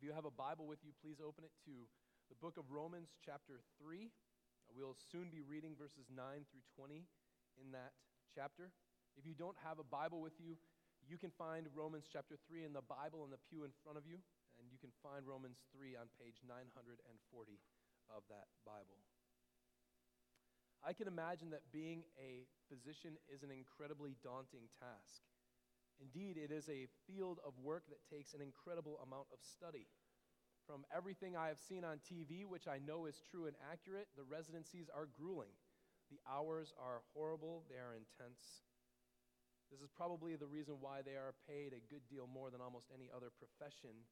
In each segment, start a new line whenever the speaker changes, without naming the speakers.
If you have a Bible with you, please open it to the book of Romans, chapter 3. We'll soon be reading verses 9 through 20 in that chapter. If you don't have a Bible with you, you can find Romans chapter 3 in the Bible in the pew in front of you, and you can find Romans 3 on page 940 of that Bible. I can imagine that being a physician is an incredibly daunting task. Indeed, it is a field of work that takes an incredible amount of study. From everything I have seen on TV, which I know is true and accurate, the residencies are grueling. The hours are horrible, they are intense. This is probably the reason why they are paid a good deal more than almost any other profession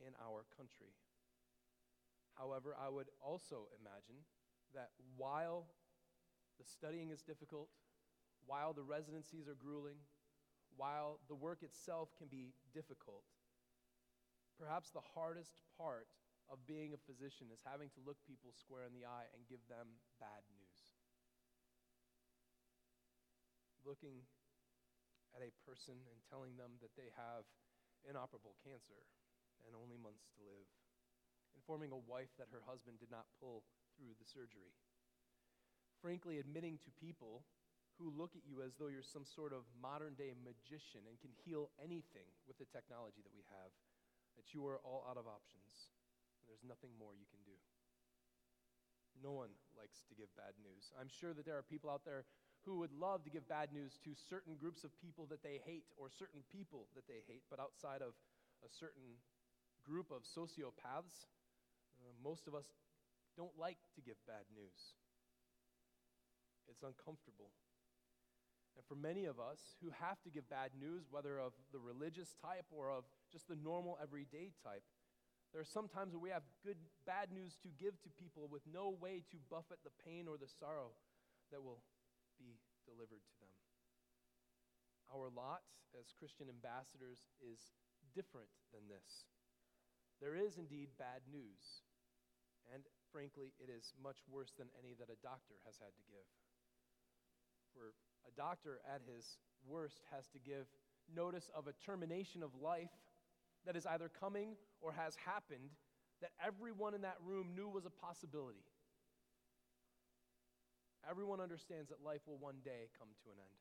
in our country. However, I would also imagine that while the studying is difficult, while the residencies are grueling, while the work itself can be difficult, perhaps the hardest part of being a physician is having to look people square in the eye and give them bad news. Looking at a person and telling them that they have inoperable cancer and only months to live. Informing a wife that her husband did not pull through the surgery. Frankly, admitting to people who look at you as though you're some sort of modern day magician and can heal anything with the technology that we have, that you are all out of options and there's nothing more you can do. No one likes to give bad news. I'm sure that there are people out there who would love to give bad news to certain groups of people that they hate or certain people that they hate, but outside of a certain group of sociopaths, uh, most of us don't like to give bad news. It's uncomfortable. And for many of us who have to give bad news, whether of the religious type or of just the normal everyday type, there are some times where we have good bad news to give to people with no way to buffet the pain or the sorrow that will be delivered to them. Our lot as Christian ambassadors is different than this. There is indeed bad news, and frankly, it is much worse than any that a doctor has had to give. For a doctor at his worst has to give notice of a termination of life that is either coming or has happened that everyone in that room knew was a possibility. Everyone understands that life will one day come to an end.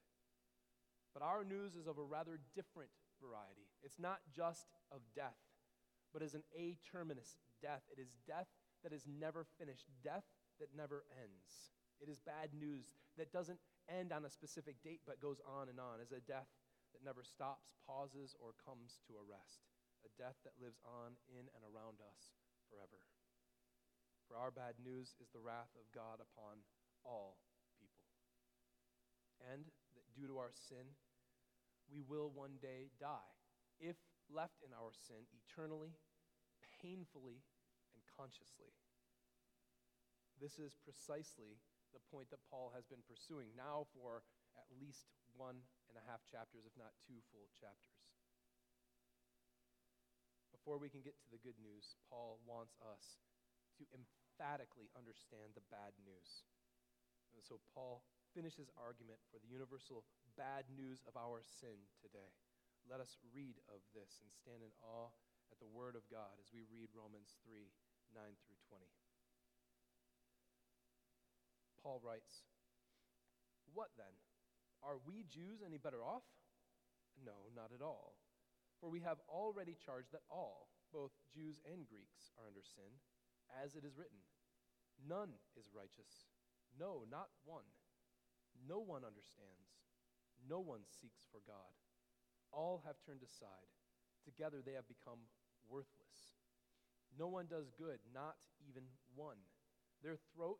But our news is of a rather different variety. It's not just of death, but is an a terminus death. It is death that is never finished, death that never ends. It is bad news that doesn't end on a specific date but goes on and on, as a death that never stops, pauses, or comes to a rest, a death that lives on in and around us forever. For our bad news is the wrath of God upon all people. And that due to our sin, we will one day die, if left in our sin eternally, painfully, and consciously. This is precisely the point that Paul has been pursuing now for at least one and a half chapters, if not two full chapters. Before we can get to the good news, Paul wants us to emphatically understand the bad news. And so Paul finishes argument for the universal bad news of our sin today. Let us read of this and stand in awe at the word of God as we read Romans 3 9 through 20. Paul writes, What then? Are we Jews any better off? No, not at all. For we have already charged that all, both Jews and Greeks, are under sin, as it is written None is righteous, no, not one. No one understands, no one seeks for God. All have turned aside. Together they have become worthless. No one does good, not even one. Their throat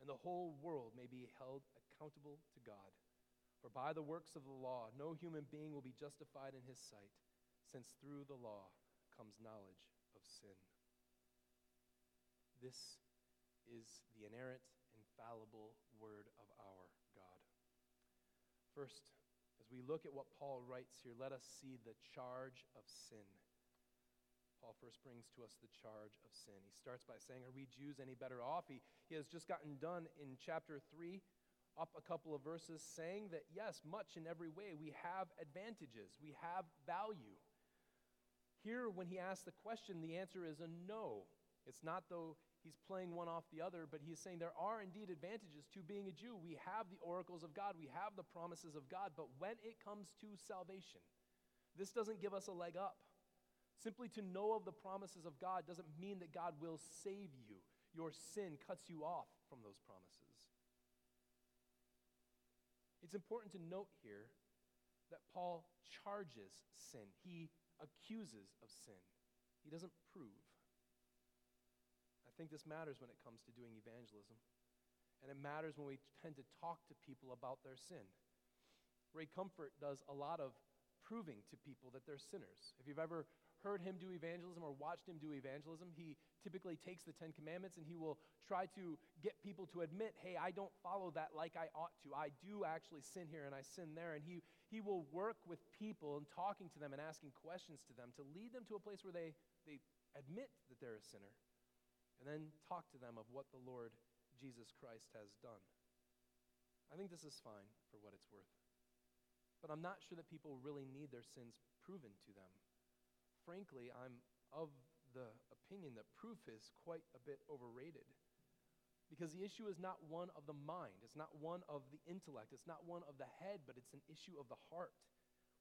and the whole world may be held accountable to God. For by the works of the law, no human being will be justified in his sight, since through the law comes knowledge of sin. This is the inerrant, infallible Word of our God. First, as we look at what Paul writes here, let us see the charge of sin. Paul first brings to us the charge of sin. He starts by saying, Are we Jews any better off? He, he has just gotten done in chapter 3, up a couple of verses, saying that yes, much in every way, we have advantages, we have value. Here, when he asks the question, the answer is a no. It's not though he's playing one off the other, but he's saying there are indeed advantages to being a Jew. We have the oracles of God, we have the promises of God, but when it comes to salvation, this doesn't give us a leg up. Simply to know of the promises of God doesn't mean that God will save you. Your sin cuts you off from those promises. It's important to note here that Paul charges sin, he accuses of sin, he doesn't prove. I think this matters when it comes to doing evangelism. And it matters when we tend to talk to people about their sin. Ray Comfort does a lot of proving to people that they're sinners. If you've ever heard him do evangelism or watched him do evangelism, he typically takes the Ten Commandments and he will try to get people to admit, hey, I don't follow that like I ought to. I do actually sin here and I sin there. And he, he will work with people and talking to them and asking questions to them to lead them to a place where they, they admit that they're a sinner and then talk to them of what the Lord Jesus Christ has done. I think this is fine for what it's worth. But I'm not sure that people really need their sins proven to them frankly, I'm of the opinion that proof is quite a bit overrated. Because the issue is not one of the mind, it's not one of the intellect, it's not one of the head, but it's an issue of the heart.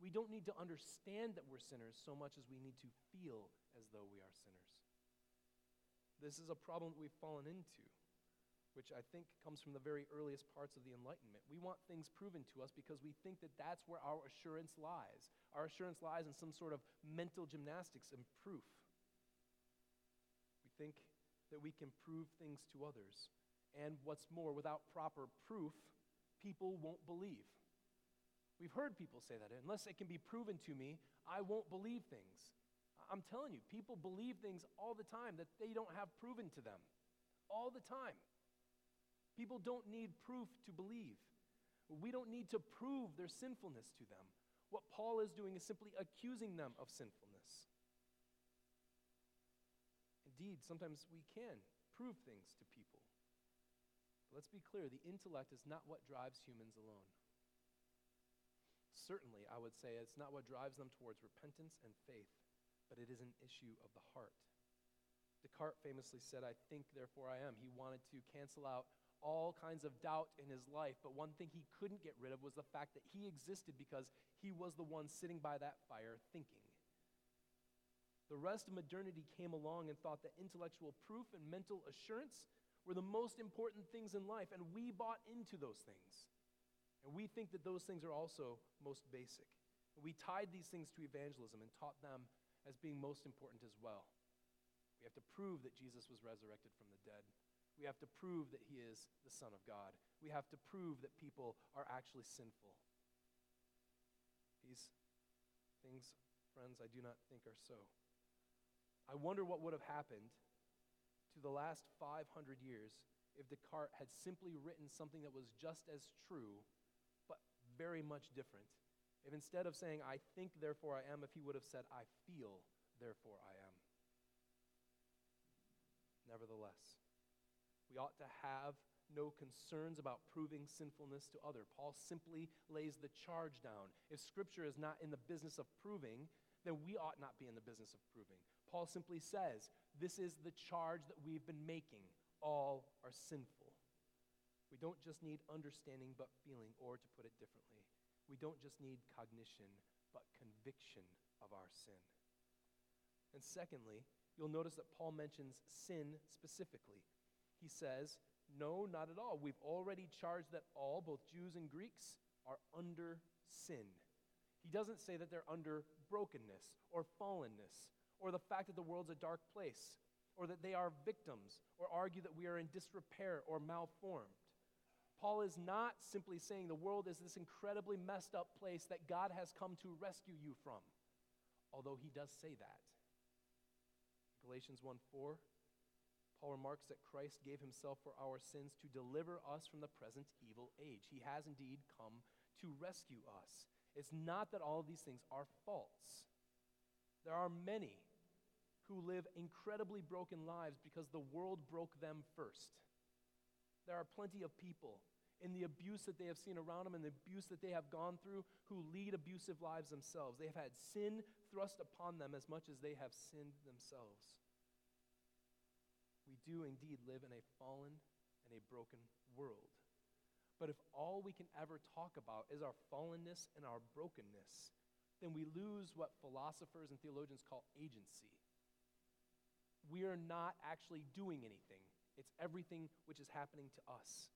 We don't need to understand that we're sinners so much as we need to feel as though we are sinners. This is a problem that we've fallen into which I think comes from the very earliest parts of the Enlightenment. We want things proven to us because we think that that's where our assurance lies. Our assurance lies in some sort of mental gymnastics and proof. We think that we can prove things to others. And what's more, without proper proof, people won't believe. We've heard people say that. Unless it can be proven to me, I won't believe things. I'm telling you, people believe things all the time that they don't have proven to them. All the time. People don't need proof to believe. We don't need to prove their sinfulness to them. What Paul is doing is simply accusing them of sinfulness. Indeed, sometimes we can prove things to people. But let's be clear the intellect is not what drives humans alone. Certainly, I would say it's not what drives them towards repentance and faith, but it is an issue of the heart. Descartes famously said, I think, therefore I am. He wanted to cancel out all kinds of doubt in his life, but one thing he couldn't get rid of was the fact that he existed because he was the one sitting by that fire thinking. The rest of modernity came along and thought that intellectual proof and mental assurance were the most important things in life, and we bought into those things. And we think that those things are also most basic. We tied these things to evangelism and taught them as being most important as well. We have to prove that Jesus was resurrected from the dead. We have to prove that he is the Son of God. We have to prove that people are actually sinful. These things, friends, I do not think are so. I wonder what would have happened to the last 500 years if Descartes had simply written something that was just as true, but very much different. If instead of saying, I think, therefore I am, if he would have said, I feel, therefore I am. Nevertheless, we ought to have no concerns about proving sinfulness to other. Paul simply lays the charge down. If Scripture is not in the business of proving, then we ought not be in the business of proving. Paul simply says, This is the charge that we've been making. All are sinful. We don't just need understanding, but feeling, or to put it differently, we don't just need cognition, but conviction of our sin. And secondly, you'll notice that Paul mentions sin specifically he says, No, not at all. We've already charged that all, both Jews and Greeks, are under sin. He doesn't say that they're under brokenness or fallenness or the fact that the world's a dark place or that they are victims or argue that we are in disrepair or malformed. Paul is not simply saying the world is this incredibly messed up place that God has come to rescue you from, although he does say that. Galatians 1 4 Paul remarks that Christ gave himself for our sins to deliver us from the present evil age. He has indeed come to rescue us. It's not that all of these things are false. There are many who live incredibly broken lives because the world broke them first. There are plenty of people in the abuse that they have seen around them and the abuse that they have gone through who lead abusive lives themselves. They have had sin thrust upon them as much as they have sinned themselves. We do indeed live in a fallen and a broken world. But if all we can ever talk about is our fallenness and our brokenness, then we lose what philosophers and theologians call agency. We are not actually doing anything, it's everything which is happening to us.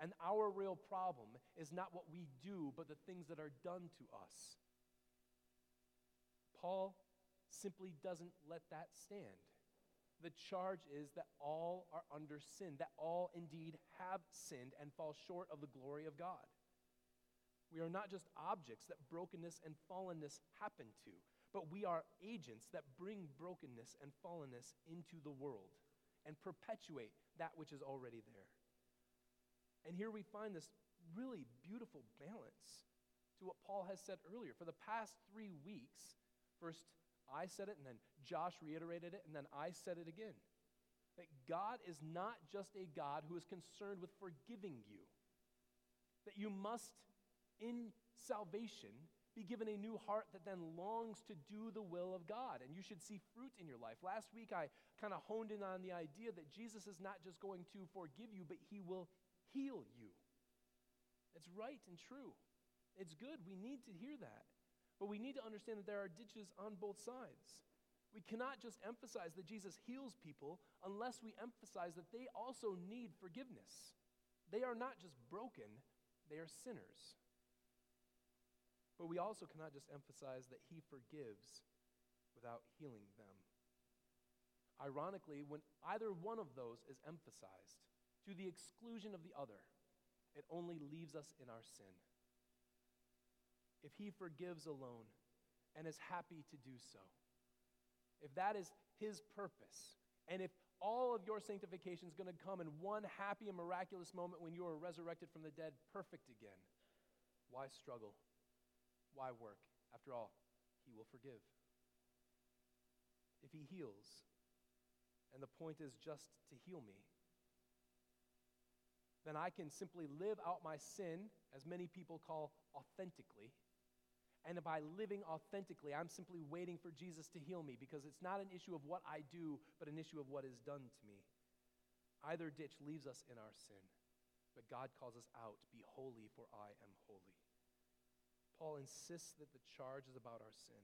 And our real problem is not what we do, but the things that are done to us. Paul simply doesn't let that stand the charge is that all are under sin, that all indeed have sinned and fall short of the glory of God. We are not just objects that brokenness and fallenness happen to, but we are agents that bring brokenness and fallenness into the world and perpetuate that which is already there. And here we find this really beautiful balance to what Paul has said earlier. For the past three weeks, first I said it, and then Josh reiterated it, and then I said it again. That God is not just a God who is concerned with forgiving you, that you must, in salvation, be given a new heart that then longs to do the will of God. And you should see fruit in your life. Last week, I kind of honed in on the idea that Jesus is not just going to forgive you, but he will heal you. It's right and true. It's good. We need to hear that. But we need to understand that there are ditches on both sides. We cannot just emphasize that Jesus heals people unless we emphasize that they also need forgiveness. They are not just broken, they are sinners. But we also cannot just emphasize that he forgives without healing them. Ironically, when either one of those is emphasized to the exclusion of the other, it only leaves us in our sin if he forgives alone and is happy to do so, if that is his purpose, and if all of your sanctification is going to come in one happy and miraculous moment when you are resurrected from the dead, perfect again, why struggle? Why work? After all, he will forgive. If he heals, and the point is just to heal me, then I can simply live out my sin, as many people call authentically, and by living authentically, I'm simply waiting for Jesus to heal me because it's not an issue of what I do, but an issue of what is done to me. Either ditch leaves us in our sin, but God calls us out Be holy, for I am holy. Paul insists that the charge is about our sin,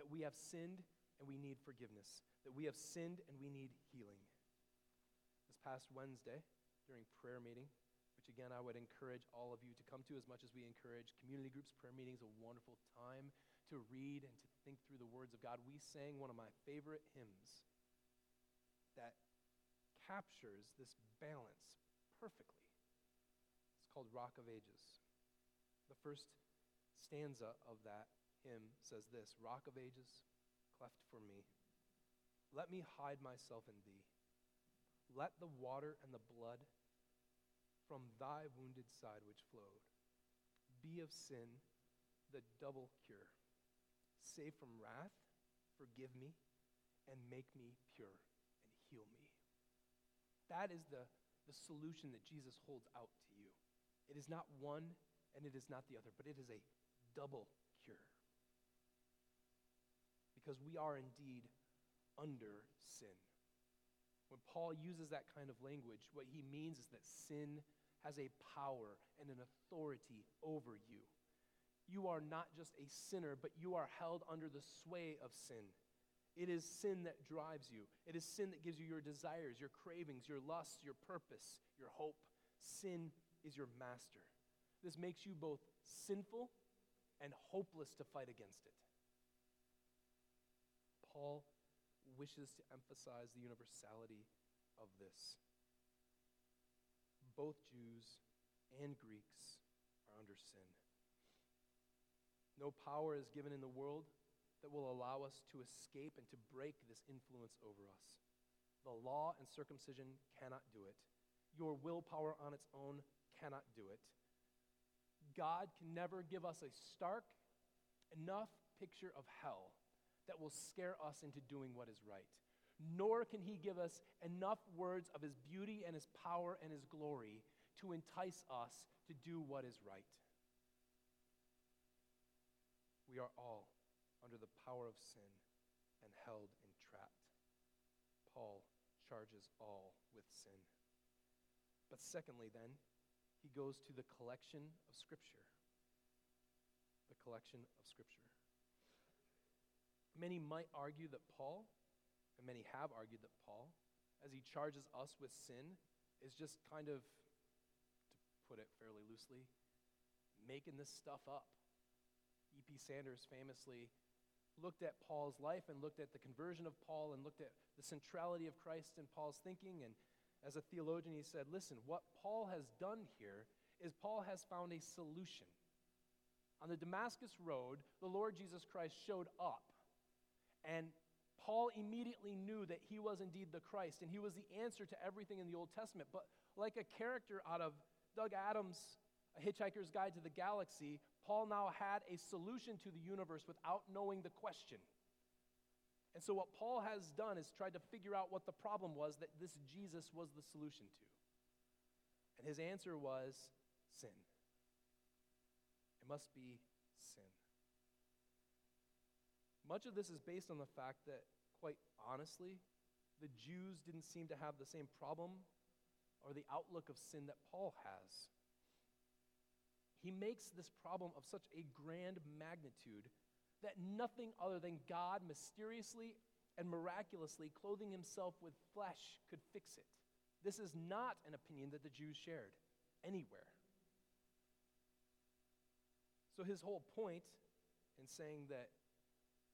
that we have sinned and we need forgiveness, that we have sinned and we need healing. This past Wednesday, during prayer meeting, which again I would encourage all of you to come to as much as we encourage community groups. Prayer meetings a wonderful time to read and to think through the words of God. We sang one of my favorite hymns that captures this balance perfectly. It's called Rock of Ages. The first stanza of that hymn says this Rock of Ages, cleft for me. Let me hide myself in thee. Let the water and the blood from thy wounded side which flowed. Be of sin the double cure. Save from wrath, forgive me, and make me pure and heal me. That is the, the solution that Jesus holds out to you. It is not one and it is not the other, but it is a double cure. Because we are indeed under sin. When Paul uses that kind of language, what he means is that sin has a power and an authority over you. You are not just a sinner, but you are held under the sway of sin. It is sin that drives you. It is sin that gives you your desires, your cravings, your lusts, your purpose, your hope. Sin is your master. This makes you both sinful and hopeless to fight against it. Paul wishes to emphasize the universality of this both Jews and Greeks are under sin. No power is given in the world that will allow us to escape and to break this influence over us. The law and circumcision cannot do it. Your willpower on its own cannot do it. God can never give us a stark enough picture of hell that will scare us into doing what is right. Nor can he give us enough words of his beauty and his power and his glory to entice us to do what is right. We are all under the power of sin and held entrapped. Paul charges all with sin. But secondly, then, he goes to the collection of Scripture. The collection of Scripture. Many might argue that Paul, and many have argued that Paul, as he charges us with sin, is just kind of, to put it fairly loosely, making this stuff up. E.P. Sanders famously looked at Paul's life and looked at the conversion of Paul and looked at the centrality of Christ in Paul's thinking. And as a theologian, he said, Listen, what Paul has done here is Paul has found a solution. On the Damascus Road, the Lord Jesus Christ showed up and Paul immediately knew that he was indeed the Christ, and he was the answer to everything in the Old Testament. But like a character out of Doug Adams' A Hitchhiker's Guide to the Galaxy, Paul now had a solution to the universe without knowing the question. And so, what Paul has done is tried to figure out what the problem was that this Jesus was the solution to. And his answer was sin. It must be sin. Much of this is based on the fact that, quite honestly, the Jews didn't seem to have the same problem or the outlook of sin that Paul has. He makes this problem of such a grand magnitude that nothing other than God mysteriously and miraculously clothing himself with flesh could fix it. This is not an opinion that the Jews shared anywhere. So, his whole point in saying that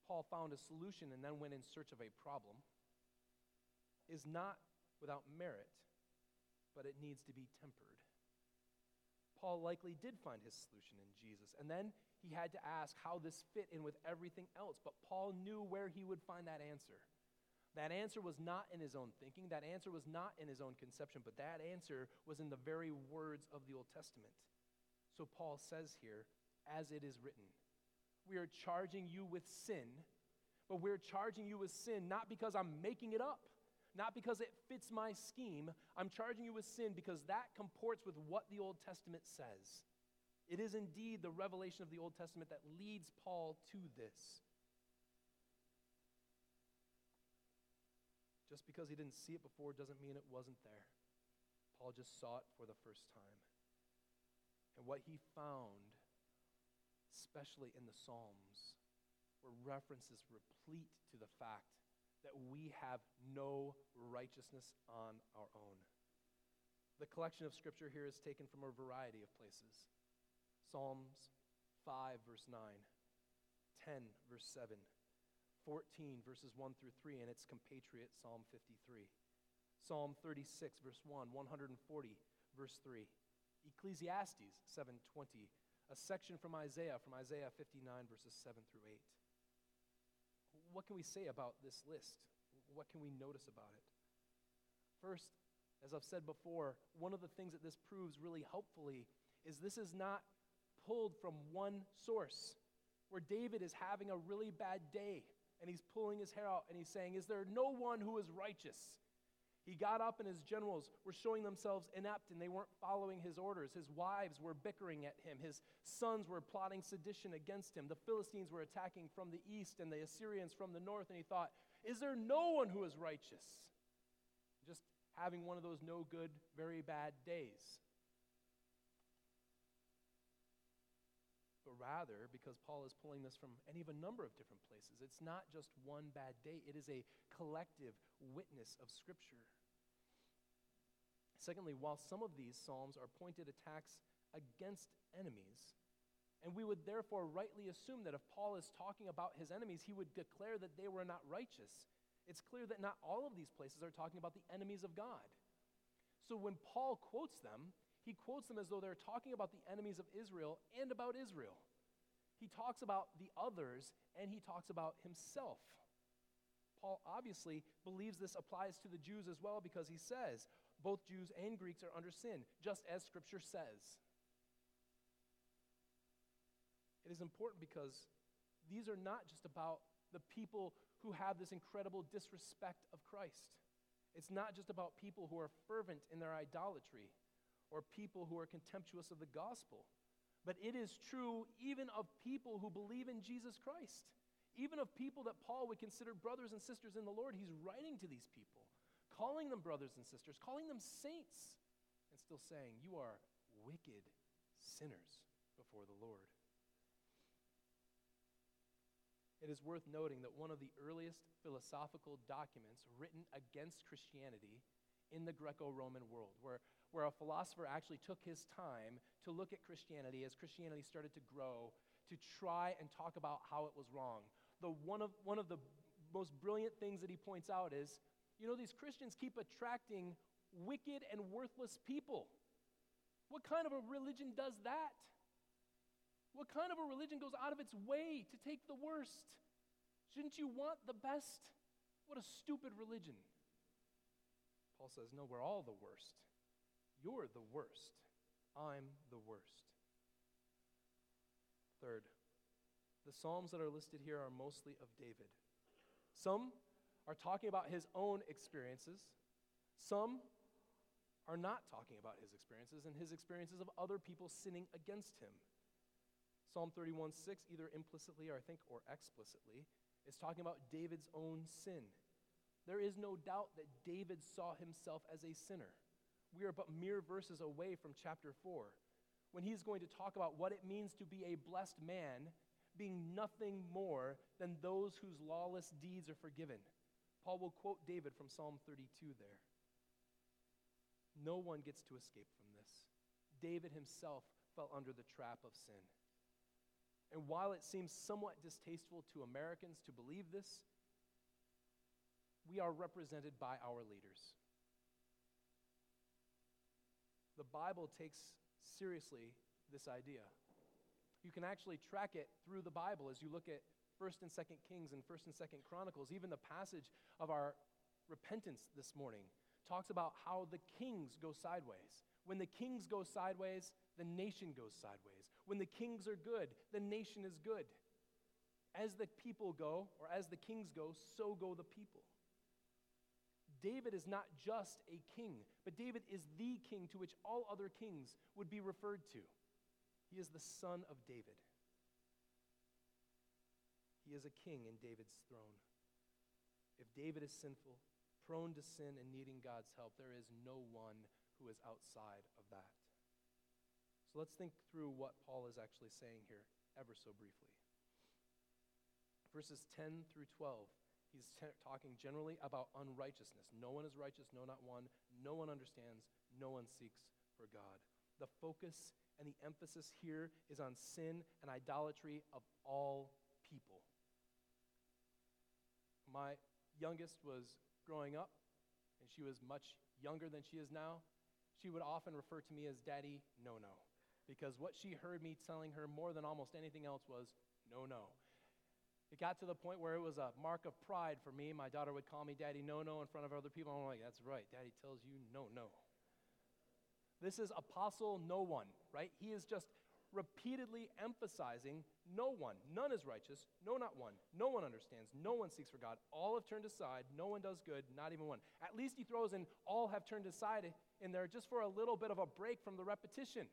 Paul found a solution and then went in search of a problem is not without merit, but it needs to be tempered. Paul likely did find his solution in Jesus, and then he had to ask how this fit in with everything else, but Paul knew where he would find that answer. That answer was not in his own thinking, that answer was not in his own conception, but that answer was in the very words of the Old Testament. So Paul says here, as it is written we are charging you with sin, but we're charging you with sin not because I'm making it up, not because it fits my scheme. I'm charging you with sin because that comports with what the Old Testament says. It is indeed the revelation of the Old Testament that leads Paul to this. Just because he didn't see it before doesn't mean it wasn't there. Paul just saw it for the first time. And what he found especially in the Psalms, where references replete to the fact that we have no righteousness on our own. The collection of scripture here is taken from a variety of places Psalms 5, verse 9, 10, verse 7, 14, verses 1 through 3, and its compatriot, Psalm 53. Psalm 36, verse 1, 140, verse 3. Ecclesiastes 7:20, a section from Isaiah, from Isaiah 59, verses 7 through 8. What can we say about this list? What can we notice about it? First, as I've said before, one of the things that this proves really helpfully is this is not pulled from one source. Where David is having a really bad day and he's pulling his hair out and he's saying, Is there no one who is righteous? He got up, and his generals were showing themselves inept, and they weren't following his orders. His wives were bickering at him. His sons were plotting sedition against him. The Philistines were attacking from the east, and the Assyrians from the north. And he thought, Is there no one who is righteous? Just having one of those no good, very bad days. But rather, because Paul is pulling this from any of a number of different places, it's not just one bad day, it is a collective witness of Scripture. Secondly, while some of these Psalms are pointed attacks against enemies, and we would therefore rightly assume that if Paul is talking about his enemies, he would declare that they were not righteous. It's clear that not all of these places are talking about the enemies of God. So when Paul quotes them, he quotes them as though they're talking about the enemies of Israel and about Israel. He talks about the others and he talks about himself. Paul obviously believes this applies to the Jews as well because he says, both Jews and Greeks are under sin, just as Scripture says. It is important because these are not just about the people who have this incredible disrespect of Christ. It's not just about people who are fervent in their idolatry or people who are contemptuous of the gospel, but it is true even of people who believe in Jesus Christ. Even of people that Paul would consider brothers and sisters in the Lord, he's writing to these people, calling them brothers and sisters, calling them saints, and still saying, You are wicked sinners before the Lord. It is worth noting that one of the earliest philosophical documents written against Christianity in the Greco Roman world, where, where a philosopher actually took his time to look at Christianity as Christianity started to grow, to try and talk about how it was wrong, the one of, one of the most brilliant things that he points out is you know, these Christians keep attracting wicked and worthless people. What kind of a religion does that? What kind of a religion goes out of its way to take the worst? Shouldn't you want the best? What a stupid religion. Paul says, No, we're all the worst. You're the worst. I'm the worst. Third, the Psalms that are listed here are mostly of David. Some are talking about his own experiences, some are not talking about his experiences and his experiences of other people sinning against him. Psalm 31 6, either implicitly or I think or explicitly, is talking about David's own sin. There is no doubt that David saw himself as a sinner. We are but mere verses away from chapter 4 when he's going to talk about what it means to be a blessed man being nothing more than those whose lawless deeds are forgiven. Paul will quote David from Psalm 32 there. No one gets to escape from this. David himself fell under the trap of sin. And while it seems somewhat distasteful to Americans to believe this, we are represented by our leaders. The Bible takes seriously this idea. You can actually track it through the Bible as you look at 1st and 2nd Kings and 1st and 2nd Chronicles. Even the passage of our repentance this morning talks about how the kings go sideways. When the kings go sideways, the nation goes sideways. When the kings are good, the nation is good. As the people go, or as the kings go, so go the people. David is not just a king, but David is the king to which all other kings would be referred to. He is the son of David. He is a king in David's throne. If David is sinful, prone to sin, and needing God's help, there is no one who is outside of that. So let's think through what Paul is actually saying here, ever so briefly. Verses 10 through 12, he's t- talking generally about unrighteousness. No one is righteous, no, not one. No one understands, no one seeks for God. The focus and the emphasis here is on sin and idolatry of all people. My youngest was growing up, and she was much younger than she is now. She would often refer to me as Daddy No No, because what she heard me telling her more than almost anything else was no no. It got to the point where it was a mark of pride for me. My daughter would call me Daddy No No in front of other people. I'm like, that's right, Daddy tells you no no. This is apostle no one, right? He is just repeatedly emphasizing no one, none is righteous, no, not one. No one understands, no one seeks for God. All have turned aside, no one does good, not even one. At least he throws in all have turned aside in there just for a little bit of a break from the repetition.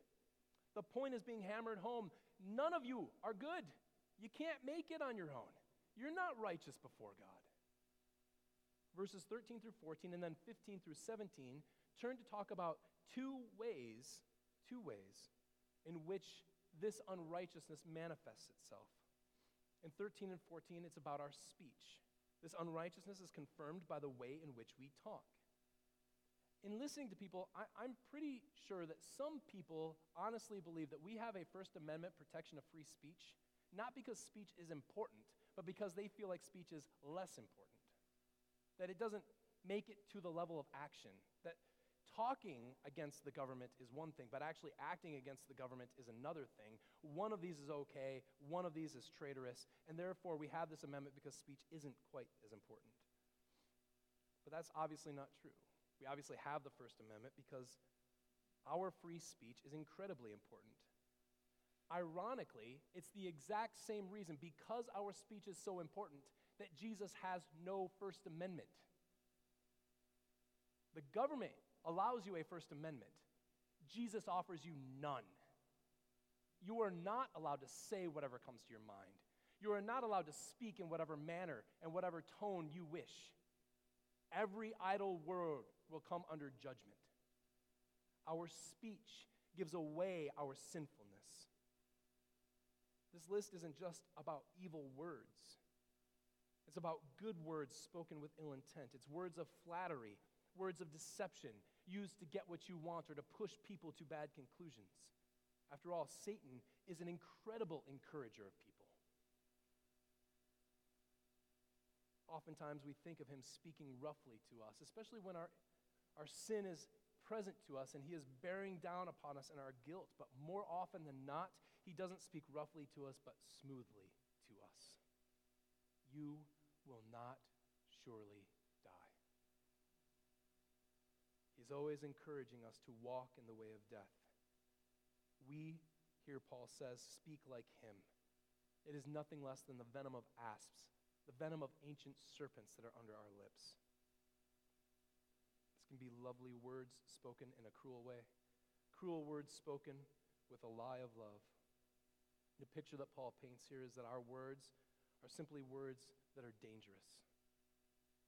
The point is being hammered home. None of you are good. You can't make it on your own. You're not righteous before God. Verses 13 through 14 and then 15 through 17 turn to talk about two ways, two ways in which this unrighteousness manifests itself. In 13 and 14, it's about our speech. This unrighteousness is confirmed by the way in which we talk. In listening to people, I, am pretty sure that some people honestly believe that we have a First Amendment protection of free speech, not because speech is important, but because they feel like speech is less important. That it doesn't make it to the level of action. That talking against the government is one thing, but actually acting against the government is another thing. One of these is okay, one of these is traitorous, and therefore we have this amendment because speech isn't quite as important. But that's obviously not true. We obviously have the First Amendment because our free speech is incredibly important. Ironically, it's the exact same reason, because our speech is so important, that Jesus has no First Amendment. The government allows you a First Amendment, Jesus offers you none. You are not allowed to say whatever comes to your mind. You are not allowed to speak in whatever manner and whatever tone you wish. Every idle word will come under judgment. Our speech gives away our sinfulness. This list isn't just about evil words, it's about good words spoken with ill intent. It's words of flattery, words of deception used to get what you want or to push people to bad conclusions. After all, Satan is an incredible encourager of people. Oftentimes, we think of him speaking roughly to us, especially when our, our sin is present to us and he is bearing down upon us in our guilt. But more often than not, he doesn't speak roughly to us, but smoothly to us. You will not surely die. He's always encouraging us to walk in the way of death. We, here Paul says, speak like him. It is nothing less than the venom of asps the venom of ancient serpents that are under our lips. This can be lovely words spoken in a cruel way, cruel words spoken with a lie of love. The picture that Paul paints here is that our words are simply words that are dangerous.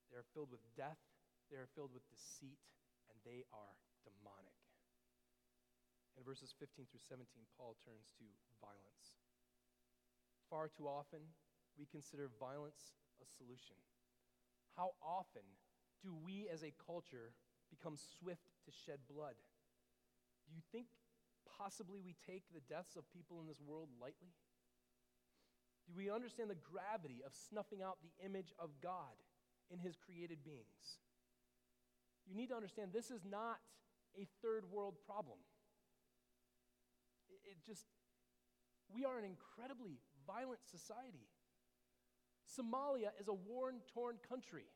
They are filled with death, they are filled with deceit, and they are demonic. In verses 15 through 17, Paul turns to violence. Far too often, we consider violence a solution? How often do we as a culture become swift to shed blood? Do you think possibly we take the deaths of people in this world lightly? Do we understand the gravity of snuffing out the image of God in his created beings? You need to understand this is not a third world problem. It just, we are an incredibly violent society. Somalia is a war torn country,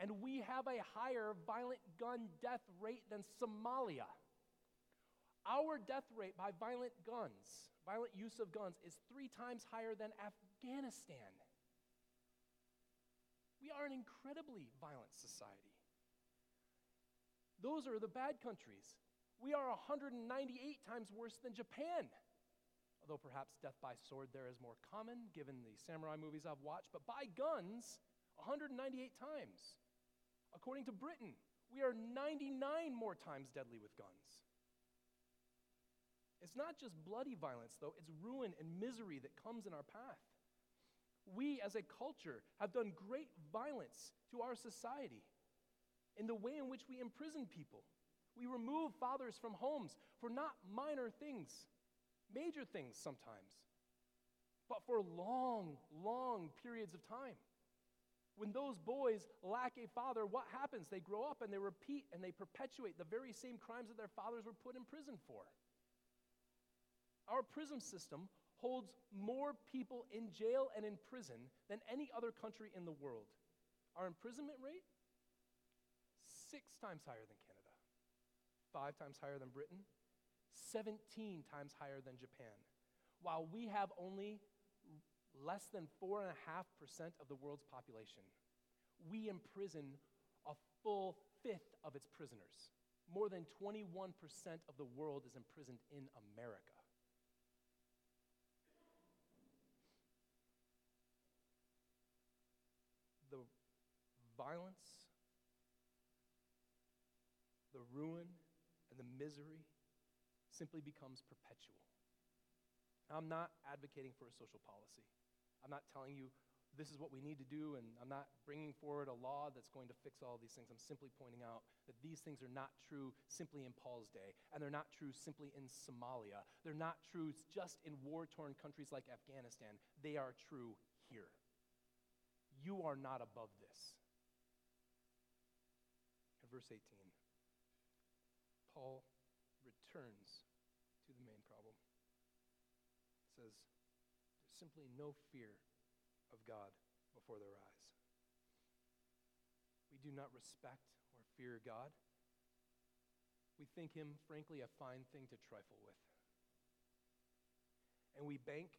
and we have a higher violent gun death rate than Somalia. Our death rate by violent guns, violent use of guns, is three times higher than Afghanistan. We are an incredibly violent society. Those are the bad countries. We are 198 times worse than Japan although perhaps death by sword there is more common given the samurai movies I've watched, but by guns, 198 times. According to Britain, we are 99 more times deadly with guns. It's not just bloody violence, though, it's ruin and misery that comes in our path. We as a culture have done great violence to our society in the way in which we imprison people. We remove fathers from homes for not minor things, major things sometimes, but for long, long periods of time. When those boys lack a father, what happens? They grow up and they repeat and they perpetuate the very same crimes that their fathers were put in prison for. Our prison system holds more people in jail and in prison than any other country in the world. Our imprisonment rate? Six times higher than Canada, five times higher than Britain, 17 times higher than Japan. While we have only less than 4.5% of the world's population, we imprison a full fifth of its prisoners. More than 21% of the world is imprisoned in America. The violence, the ruin, and the misery simply becomes perpetual. I'm not advocating for a social policy. I'm not telling you this is what we need to do, and I'm not bringing forward a law that's going to fix all these things. I'm simply pointing out that these things are not true simply in Paul's day, and they're not true simply in Somalia. They're not true just in war torn countries like Afghanistan. They are true here. You are not above this. Verse 18, Paul returns to the main problem. It says, There's simply no fear of God before their eyes. We do not respect or fear God. We think him, frankly, a fine thing to trifle with. And we bank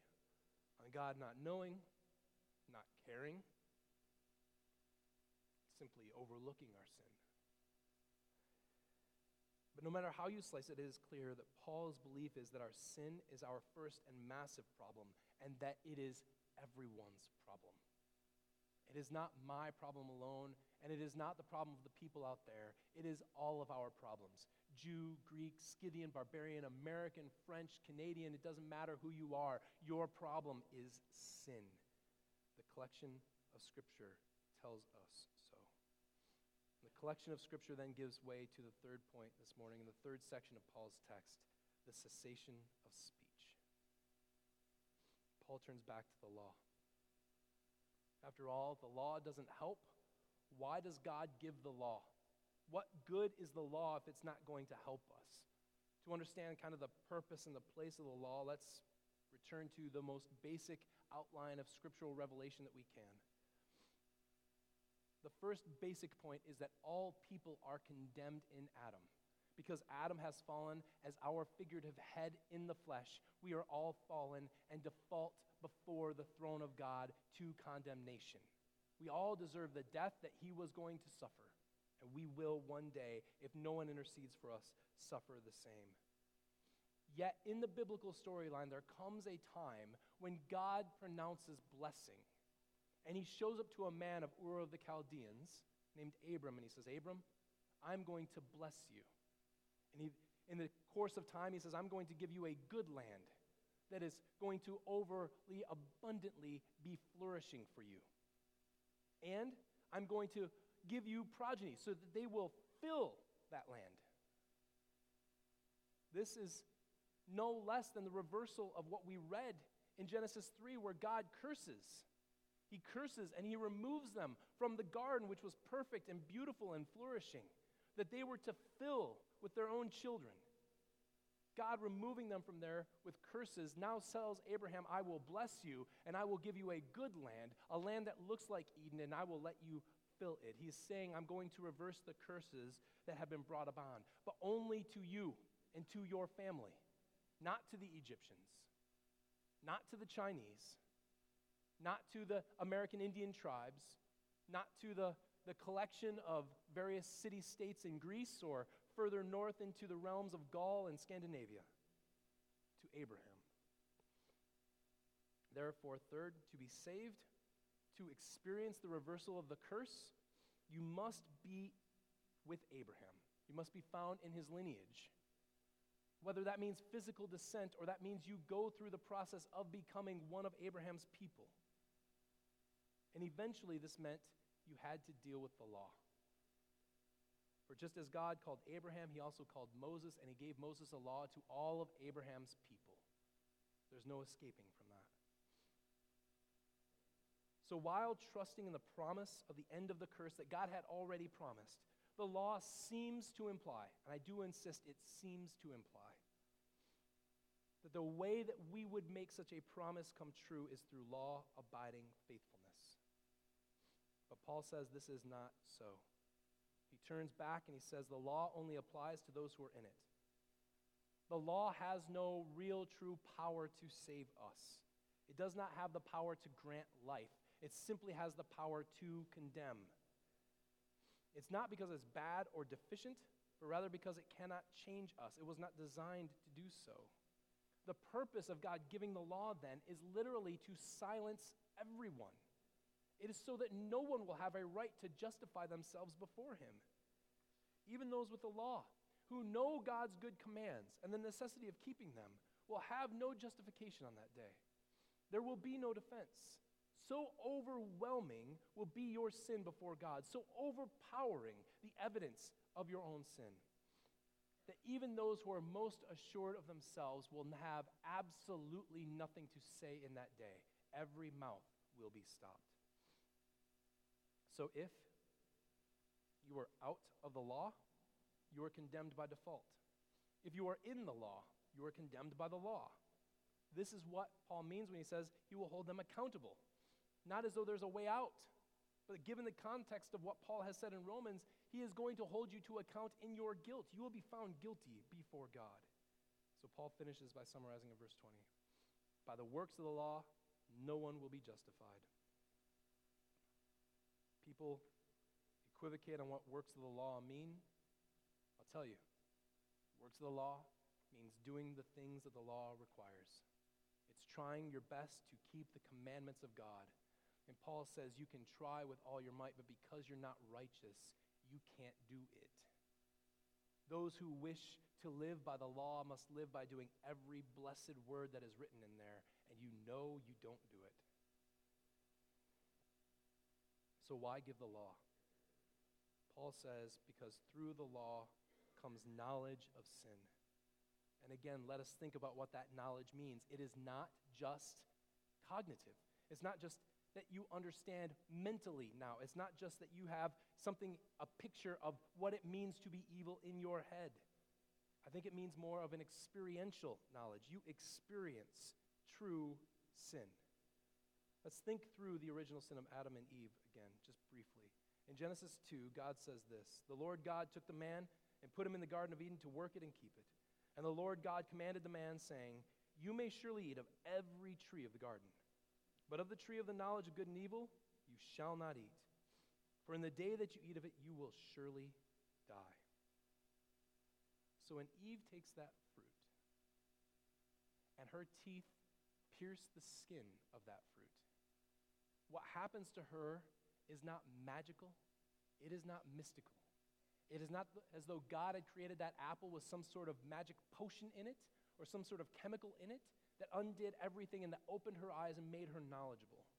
on God not knowing, not caring, simply overlooking our sin. But no matter how you slice it, it is clear that Paul's belief is that our sin is our first and massive problem, and that it is everyone's problem. It is not my problem alone, and it is not the problem of the people out there. It is all of our problems Jew, Greek, Scythian, barbarian, American, French, Canadian, it doesn't matter who you are. Your problem is sin. The collection of Scripture tells us collection of Scripture then gives way to the third point this morning in the third section of Paul's text the cessation of speech. Paul turns back to the law. After all, the law doesn't help. Why does God give the law? What good is the law if it's not going to help us? To understand kind of the purpose and the place of the law, let's return to the most basic outline of scriptural revelation that we can. The first basic point is that all people are condemned in Adam. Because Adam has fallen as our figurative head in the flesh, we are all fallen and default before the throne of God to condemnation. We all deserve the death that he was going to suffer, and we will one day, if no one intercedes for us, suffer the same. Yet in the biblical storyline, there comes a time when God pronounces blessing and he shows up to a man of Ur of the Chaldeans named Abram, and he says, Abram, I'm going to bless you. And he, in the course of time, he says, I'm going to give you a good land that is going to overly abundantly be flourishing for you. And I'm going to give you progeny so that they will fill that land. This is no less than the reversal of what we read in Genesis 3, where God curses he curses and he removes them from the garden, which was perfect and beautiful and flourishing, that they were to fill with their own children. God removing them from there with curses now tells Abraham, I will bless you and I will give you a good land, a land that looks like Eden, and I will let you fill it. He's saying, I'm going to reverse the curses that have been brought upon, but only to you and to your family, not to the Egyptians, not to the Chinese, not to the American Indian tribes, not to the, the collection of various city states in Greece or further north into the realms of Gaul and Scandinavia, to Abraham. Therefore, third, to be saved, to experience the reversal of the curse, you must be with Abraham. You must be found in his lineage. Whether that means physical descent or that means you go through the process of becoming one of Abraham's people. And eventually, this meant you had to deal with the law. For just as God called Abraham, he also called Moses, and he gave Moses a law to all of Abraham's people. There's no escaping from that. So while trusting in the promise of the end of the curse that God had already promised, the law seems to imply, and I do insist it seems to imply, that the way that we would make such a promise come true is through law abiding faithfulness. Paul says this is not so. He turns back and he says the law only applies to those who are in it. The law has no real, true power to save us. It does not have the power to grant life, it simply has the power to condemn. It's not because it's bad or deficient, but rather because it cannot change us. It was not designed to do so. The purpose of God giving the law, then, is literally to silence everyone. It is so that no one will have a right to justify themselves before him. Even those with the law, who know God's good commands and the necessity of keeping them, will have no justification on that day. There will be no defense. So overwhelming will be your sin before God, so overpowering the evidence of your own sin, that even those who are most assured of themselves will have absolutely nothing to say in that day. Every mouth will be stopped. So if you are out of the law, you are condemned by default. If you are in the law, you are condemned by the law. This is what Paul means when he says he will hold them accountable. Not as though there's a way out, But given the context of what Paul has said in Romans, he is going to hold you to account in your guilt. You will be found guilty before God. So Paul finishes by summarizing in verse 20 By the works of the law, no one will be justified. People equivocate on what works of the law mean. I'll tell you, works of the law means doing the things that the law requires. It's trying your best to keep the commandments of God and Paul says you can try with all your might, but because you're not righteous, you can't do it. Those who wish to live by the law must live by doing every blessed word that is written in there, and you know you don't do it. So why give the law? Paul says, because through the law comes knowledge of sin. And again, let us think about what that knowledge means. It is not just cognitive, it's not just that you understand mentally now. It's not just that you have something, a picture of what it means to be evil in your head. I think it means more of an experiential knowledge. You experience true sin. Let's think through the original sin of Adam and Eve again, just briefly. In Genesis 2, God says this The Lord God took the man and put him in the Garden of Eden to work it and keep it. And the Lord God commanded the man, saying, You may surely eat of every tree of the garden. But of the tree of the knowledge of good and evil, you shall not eat. For in the day that you eat of it, you will surely die. So when Eve takes that fruit, and her teeth pierce the skin of that fruit, what happens to her is not magical, it is not mystical. It is not as though God had created that apple with some sort of magic potion in it or some sort of chemical in it that undid everything and that opened her eyes and made her knowledgeable.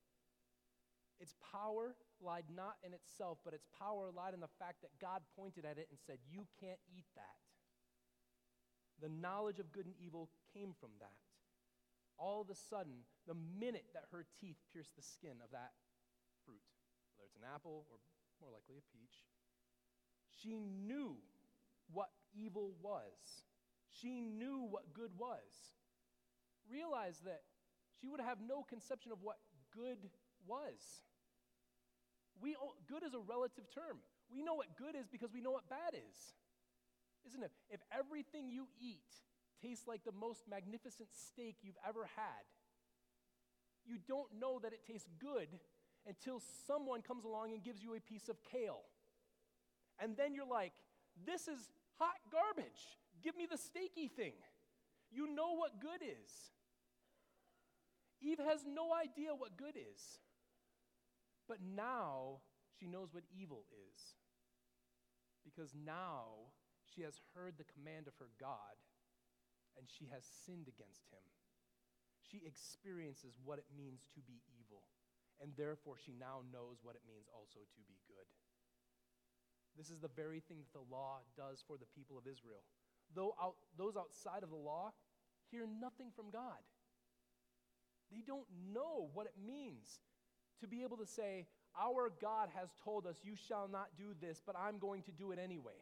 Its power lied not in itself, but its power lied in the fact that God pointed at it and said, You can't eat that. The knowledge of good and evil came from that. All of a sudden, the minute that her teeth pierced the skin of that fruit, whether it's an apple or more likely a peach, she knew what evil was. She knew what good was realize that she would have no conception of what good was. We, good is a relative term. We know what good is because we know what bad is. Isn't it? If everything you eat tastes like the most magnificent steak you've ever had, you don't know that it tastes good until someone comes along and gives you a piece of kale. And then you're like, this is hot garbage. Give me the steaky thing. You know what good is. Eve has no idea what good is. But now she knows what evil is. Because now she has heard the command of her God and she has sinned against him. She experiences what it means to be evil, and therefore she now knows what it means also to be good. This is the very thing that the law does for the people of Israel. Though out, those outside of the law hear nothing from God. They don't know what it means to be able to say, Our God has told us, you shall not do this, but I'm going to do it anyway.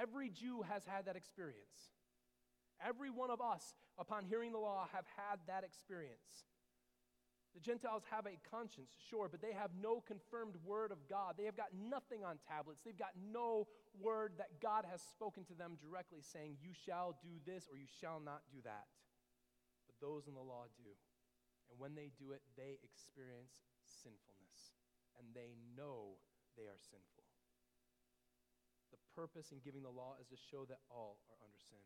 Every Jew has had that experience. Every one of us, upon hearing the law, have had that experience. The Gentiles have a conscience, sure, but they have no confirmed word of God. They have got nothing on tablets. They've got no word that God has spoken to them directly saying, You shall do this or you shall not do that. But those in the law do. And when they do it, they experience sinfulness. And they know they are sinful. The purpose in giving the law is to show that all are under sin.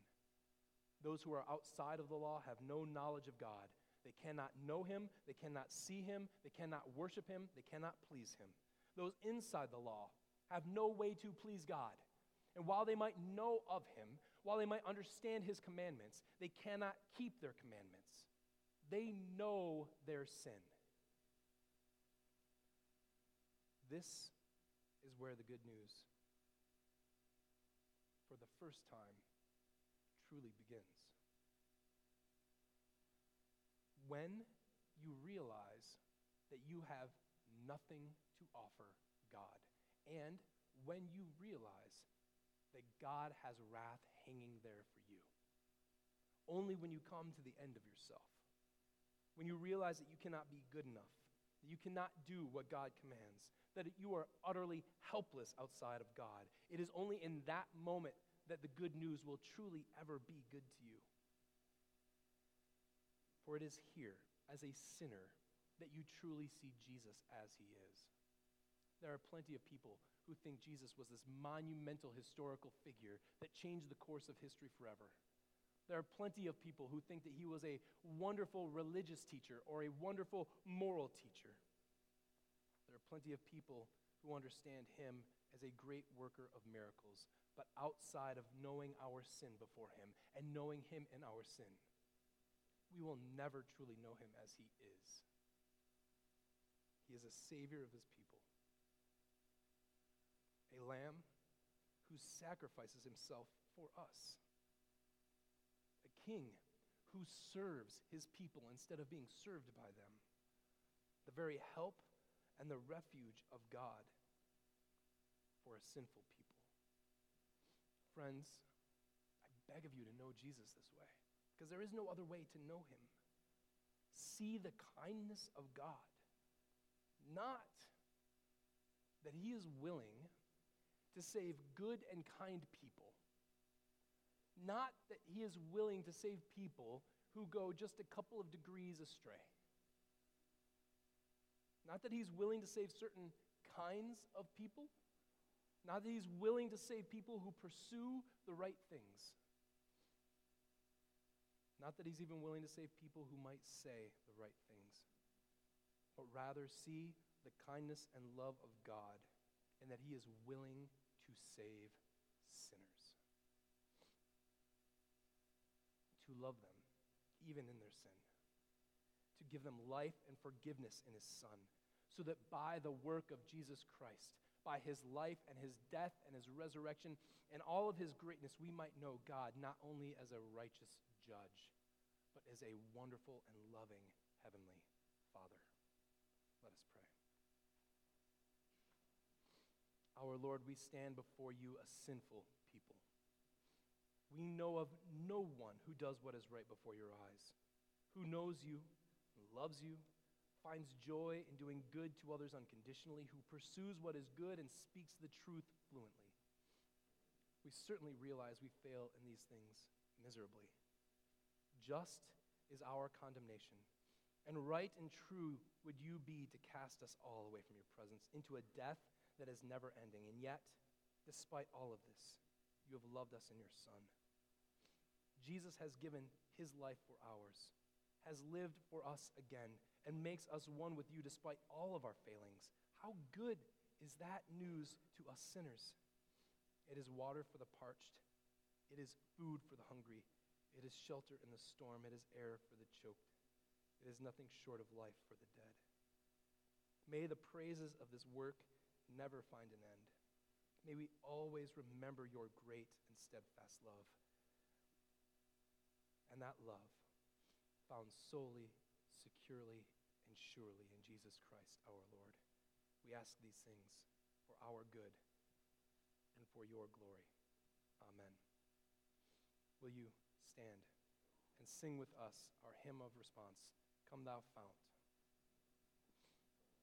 Those who are outside of the law have no knowledge of God. They cannot know him, they cannot see him, they cannot worship him, they cannot please him. Those inside the law have no way to please God. And while they might know of him, while they might understand his commandments, they cannot keep their commandments. They know their sin. This is where the good news, for the first time, truly begins. When you realize that you have nothing to offer God, and when you realize that God has wrath hanging there for you. Only when you come to the end of yourself when you realize that you cannot be good enough, that you cannot do what God commands, that you are utterly helpless outside of God. It is only in that moment that the good news will truly ever be good to you. For it is here, as a sinner, that you truly see Jesus as he is. There are plenty of people who think Jesus was this monumental historical figure that changed the course of history forever. There are plenty of people who think that he was a wonderful religious teacher or a wonderful moral teacher. There are plenty of people who understand him as a great worker of miracles, but outside of knowing our sin before him and knowing him in our sin, we will never truly know him as he is. He is a savior of his people, a lamb who sacrifices himself for us, a king who serves his people instead of being served by them, the very help and the refuge of God for a sinful people. Friends, I beg of you to know Jesus this way, because there is no other way to know him. See the kindness of God not that he is willing to save good and kind people. Not that he is willing to save people who go just a couple of degrees astray. Not that he's willing to save certain kinds of people. Not that he's willing to save people who pursue the right things. Not that he's even willing to save people who might say the right things but rather see the kindness and love of God and that He is willing to save sinners. To love them, even in their sin. To give them life and forgiveness in His Son, so that by the work of Jesus Christ, by His life and His death and His resurrection and all of His greatness, we might know God not only as a righteous judge, but as a wonderful and loving heavenly Father. Let us pray. Our Lord, we stand before you a sinful people. We know of no one who does what is right before your eyes, who knows you, loves you, finds joy in doing good to others unconditionally, who pursues what is good and speaks the truth fluently. We certainly realize we fail in these things miserably. Just is our condemnation and right and true would you be to cast us all away from your presence into a death that is never ending. And yet, despite all of this, you have loved us in your Son. Jesus has given his life for ours, has lived for us again, and makes us one with you despite all of our failings. How good is that news to us sinners? It is water for the parched, it is food for the hungry, it is shelter in the storm, it is air for the choked. It is nothing short of life for the dead. May the praises of this work never find an end. May we always remember your great and steadfast love. And that love found solely, securely, and surely in Jesus Christ our Lord. We ask these things for our good and for your glory. Amen. Will you stand and sing with us our hymn of response? Come, thou fount.